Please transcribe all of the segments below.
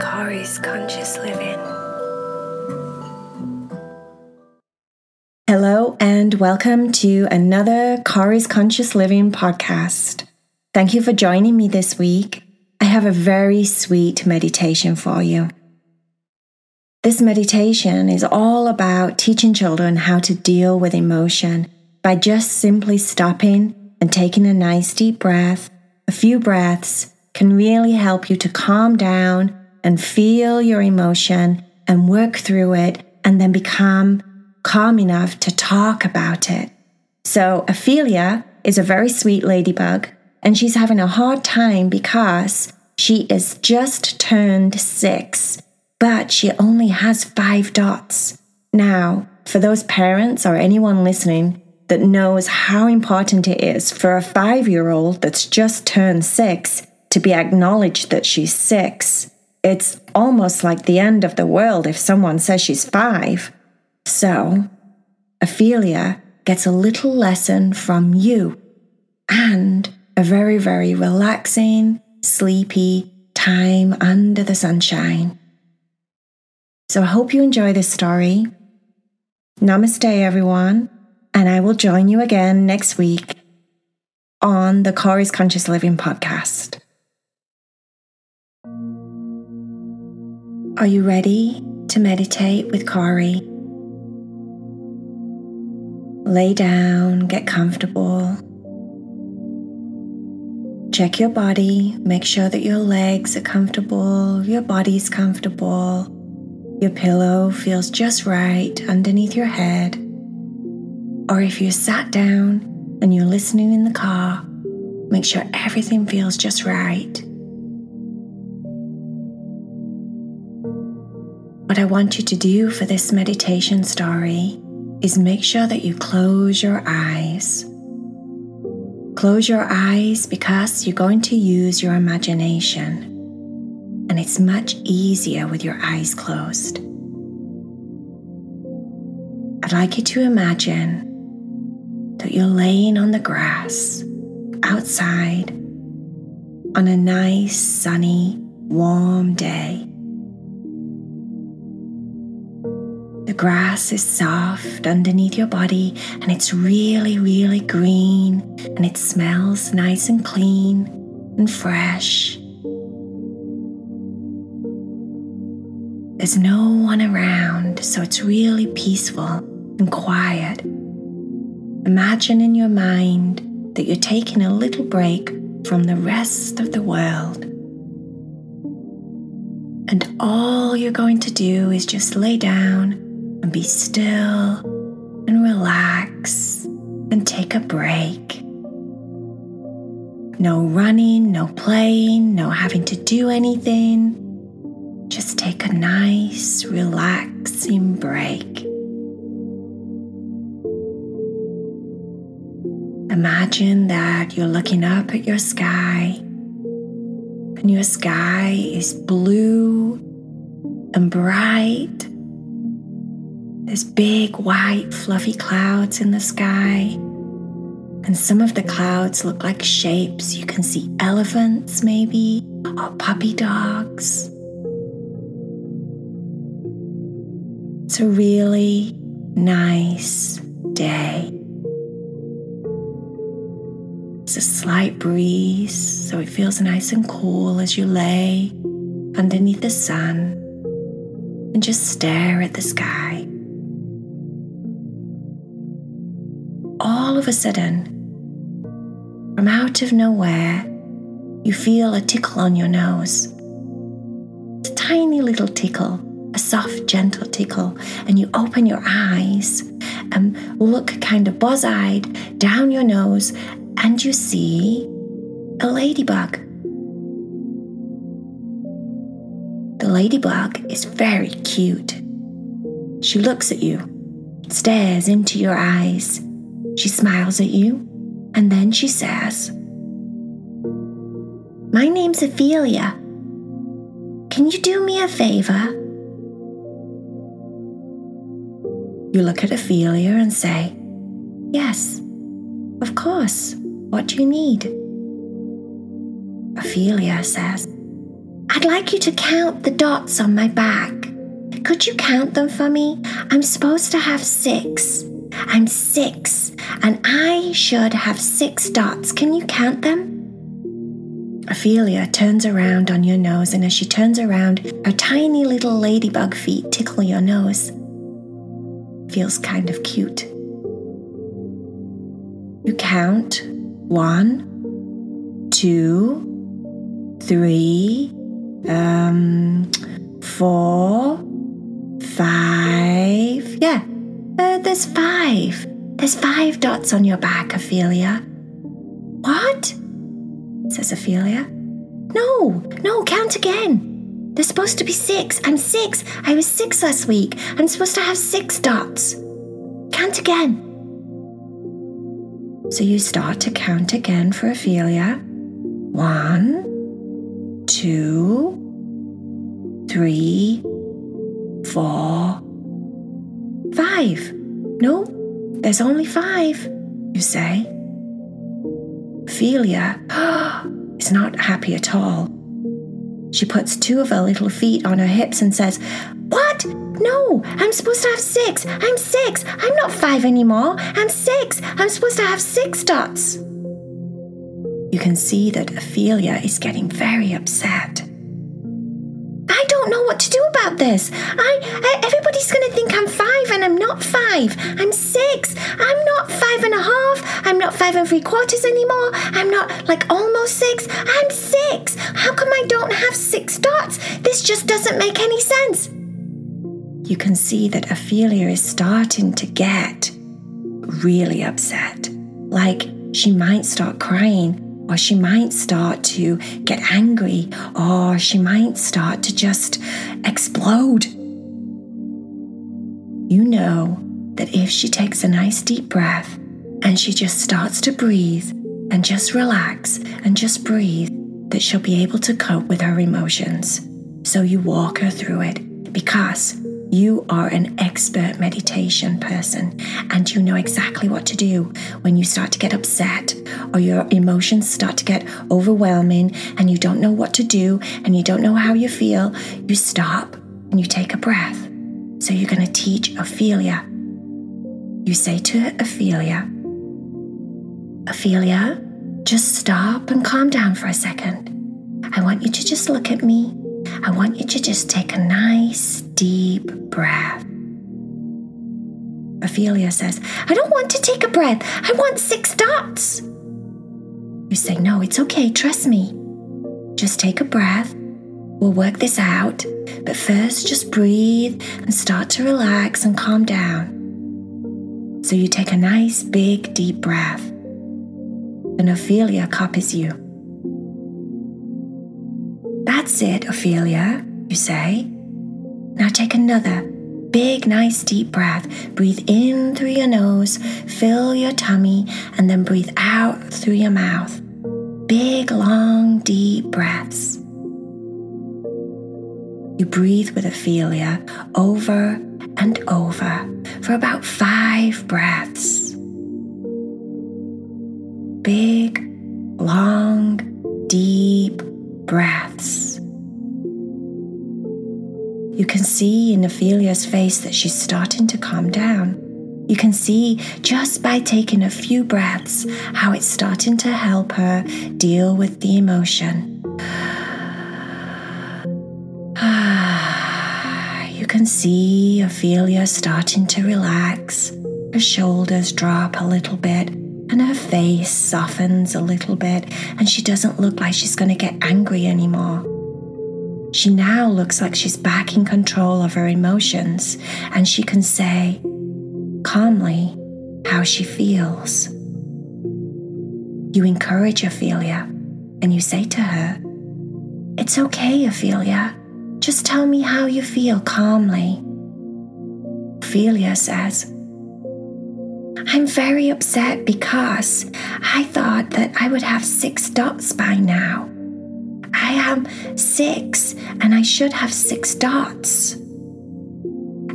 Conscious Living. Hello, and welcome to another Kari's Conscious Living podcast. Thank you for joining me this week. I have a very sweet meditation for you. This meditation is all about teaching children how to deal with emotion by just simply stopping and taking a nice deep breath. A few breaths can really help you to calm down and feel your emotion and work through it and then become calm enough to talk about it. So, Ophelia is a very sweet ladybug, and she's having a hard time because she is just turned six, but she only has five dots. Now, for those parents or anyone listening that knows how important it is for a five year old that's just turned six to be acknowledged that she's six, it's almost like the end of the world if someone says she's five. So, Ophelia gets a little lesson from you and a very, very relaxing, sleepy time under the sunshine. So, I hope you enjoy this story. Namaste, everyone, and I will join you again next week on the Kari's Conscious Living podcast. Are you ready to meditate with Kari? Lay down, get comfortable. Check your body, make sure that your legs are comfortable, your body's comfortable, your pillow feels just right underneath your head. Or if you're sat down and you're listening in the car, make sure everything feels just right. What I want you to do for this meditation story is make sure that you close your eyes. Close your eyes because you're going to use your imagination, and it's much easier with your eyes closed. I'd like you to imagine that you're laying on the grass outside on a nice, sunny, warm day. Grass is soft underneath your body and it's really, really green and it smells nice and clean and fresh. There's no one around, so it's really peaceful and quiet. Imagine in your mind that you're taking a little break from the rest of the world. And all you're going to do is just lay down and be still and relax and take a break. No running, no playing, no having to do anything. Just take a nice, relaxing break. Imagine that you're looking up at your sky, and your sky is blue and bright there's big, white, fluffy clouds in the sky. And some of the clouds look like shapes. You can see elephants, maybe, or puppy dogs. It's a really nice day. It's a slight breeze, so it feels nice and cool as you lay underneath the sun and just stare at the sky. Of a sudden, from out of nowhere, you feel a tickle on your nose. It's a tiny little tickle, a soft, gentle tickle, and you open your eyes and look kind of buzz eyed down your nose, and you see a ladybug. The ladybug is very cute. She looks at you, stares into your eyes, she smiles at you, and then she says, My name's Ophelia. Can you do me a favor? You look at Ophelia and say, Yes, of course. What do you need? Ophelia says, I'd like you to count the dots on my back. Could you count them for me? I'm supposed to have six. I'm six, and I should have six dots. Can you count them? Ophelia turns around on your nose, and as she turns around, her tiny little ladybug feet tickle your nose. Feels kind of cute. You count one, two, three, um, four, five. Yeah, uh, there's five. There's five dots on your back, Ophelia. What? says Ophelia. No, no, count again. There's supposed to be six. I'm six. I was six last week. I'm supposed to have six dots. Count again. So you start to count again for Ophelia. One, two, three, four, five. No, there's only five, you say. Ophelia is not happy at all. She puts two of her little feet on her hips and says, What? No, I'm supposed to have six. I'm six. I'm not five anymore. I'm six. I'm supposed to have six dots. You can see that Ophelia is getting very upset don't know what to do about this. I, I everybody's going to think I'm five and I'm not five. I'm six. I'm not five and a half. I'm not five and three quarters anymore. I'm not like almost six. I'm six. How come I don't have six dots? This just doesn't make any sense. You can see that Ophelia is starting to get really upset. Like she might start crying or she might start to get angry, or she might start to just explode. You know that if she takes a nice deep breath and she just starts to breathe and just relax and just breathe, that she'll be able to cope with her emotions. So you walk her through it because you are an expert meditation person and you know exactly what to do when you start to get upset or your emotions start to get overwhelming and you don't know what to do and you don't know how you feel. You stop and you take a breath. So you're going to teach Ophelia. You say to Ophelia, Ophelia, just stop and calm down for a second. I want you to just look at me I want you to just take a nice deep breath. Ophelia says, I don't want to take a breath. I want six dots. You say, No, it's okay. Trust me. Just take a breath. We'll work this out. But first, just breathe and start to relax and calm down. So you take a nice, big, deep breath. And Ophelia copies you. That's it, Ophelia, you say. Now take another big, nice, deep breath. Breathe in through your nose, fill your tummy, and then breathe out through your mouth. Big, long, deep breaths. You breathe with Ophelia over and over for about five breaths. Big, long, deep breaths. You can see in Ophelia's face that she's starting to calm down. You can see just by taking a few breaths how it's starting to help her deal with the emotion. you can see Ophelia starting to relax. Her shoulders drop a little bit and her face softens a little bit, and she doesn't look like she's going to get angry anymore. She now looks like she's back in control of her emotions, and she can say calmly how she feels. You encourage Ophelia, and you say to her, It's okay, Ophelia. Just tell me how you feel calmly. Ophelia says, I'm very upset because I thought that I would have six dots by now. I am six and I should have six dots.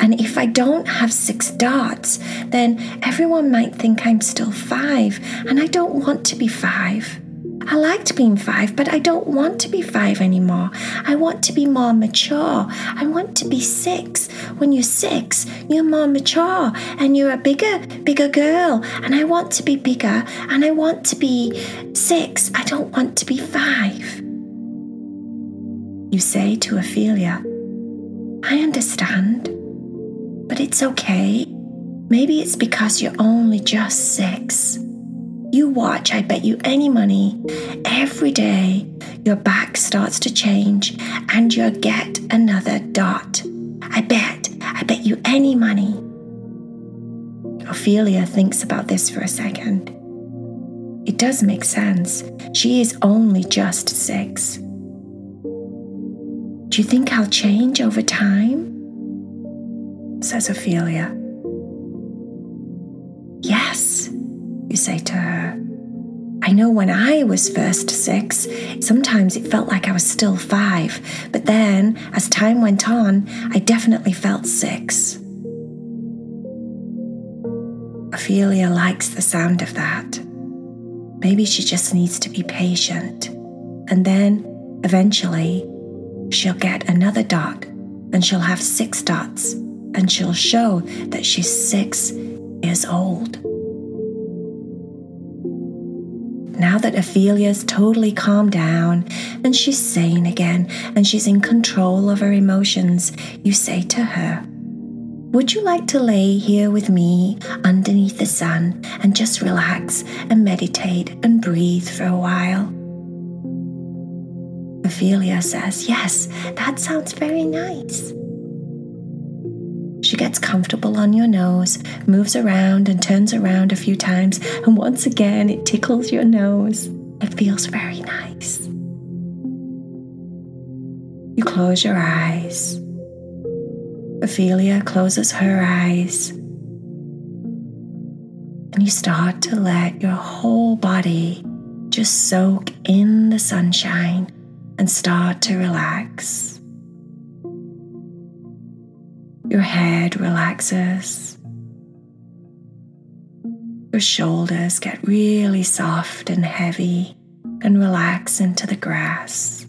And if I don't have six dots, then everyone might think I'm still five, and I don't want to be five. I liked being five, but I don't want to be five anymore. I want to be more mature. I want to be six. When you're six, you're more mature and you're a bigger, bigger girl. And I want to be bigger and I want to be six. I don't want to be five. You say to Ophelia, I understand, but it's okay. Maybe it's because you're only just six. You watch, I bet you any money, every day your back starts to change and you'll get another dot. I bet, I bet you any money. Ophelia thinks about this for a second. It does make sense. She is only just six. Do you think I'll change over time? says Ophelia. Say to her. I know when I was first six, sometimes it felt like I was still five, but then, as time went on, I definitely felt six. Ophelia likes the sound of that. Maybe she just needs to be patient. And then, eventually, she'll get another dot and she'll have six dots and she'll show that she's six years old. Now that Ophelia's totally calmed down and she's sane again and she's in control of her emotions, you say to her, Would you like to lay here with me underneath the sun and just relax and meditate and breathe for a while? Ophelia says, Yes, that sounds very nice. She gets comfortable on your nose, moves around and turns around a few times, and once again it tickles your nose. It feels very nice. You close your eyes. Ophelia closes her eyes. And you start to let your whole body just soak in the sunshine and start to relax. Your head relaxes. Your shoulders get really soft and heavy and relax into the grass.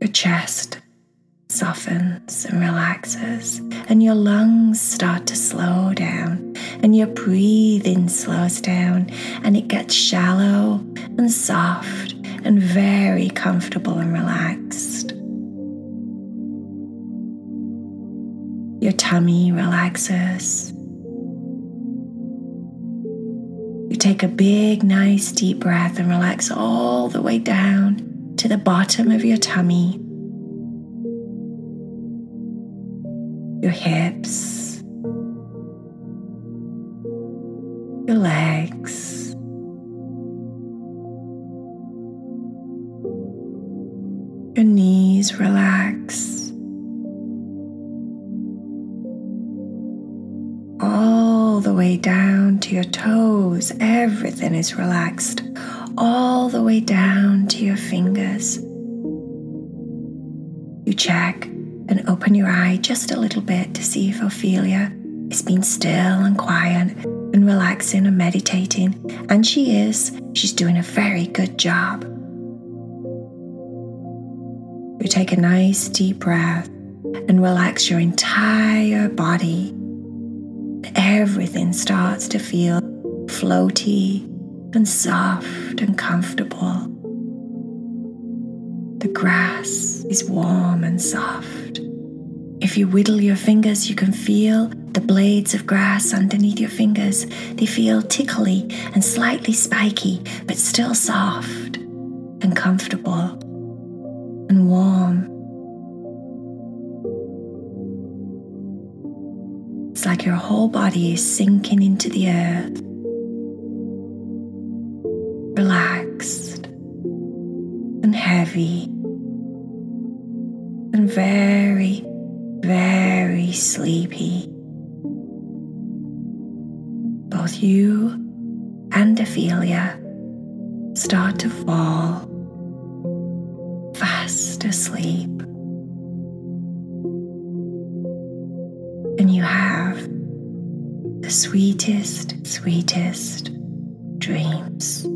Your chest softens and relaxes, and your lungs start to slow down, and your breathing slows down, and it gets shallow and soft and very comfortable and relaxed. Tummy relaxes. You take a big, nice, deep breath and relax all the way down to the bottom of your tummy. Toes. Everything is relaxed, all the way down to your fingers. You check and open your eye just a little bit to see if Ophelia is being still and quiet and relaxing and meditating. And she is. She's doing a very good job. You take a nice deep breath and relax your entire body everything starts to feel floaty and soft and comfortable. The grass is warm and soft. If you whittle your fingers, you can feel the blades of grass underneath your fingers. They feel tickly and slightly spiky, but still soft and comfortable and warm. It's like your whole body is sinking into the earth, relaxed and heavy, and very, very sleepy. Both you and Ophelia start to fall fast asleep. and you have the sweetest, sweetest dreams.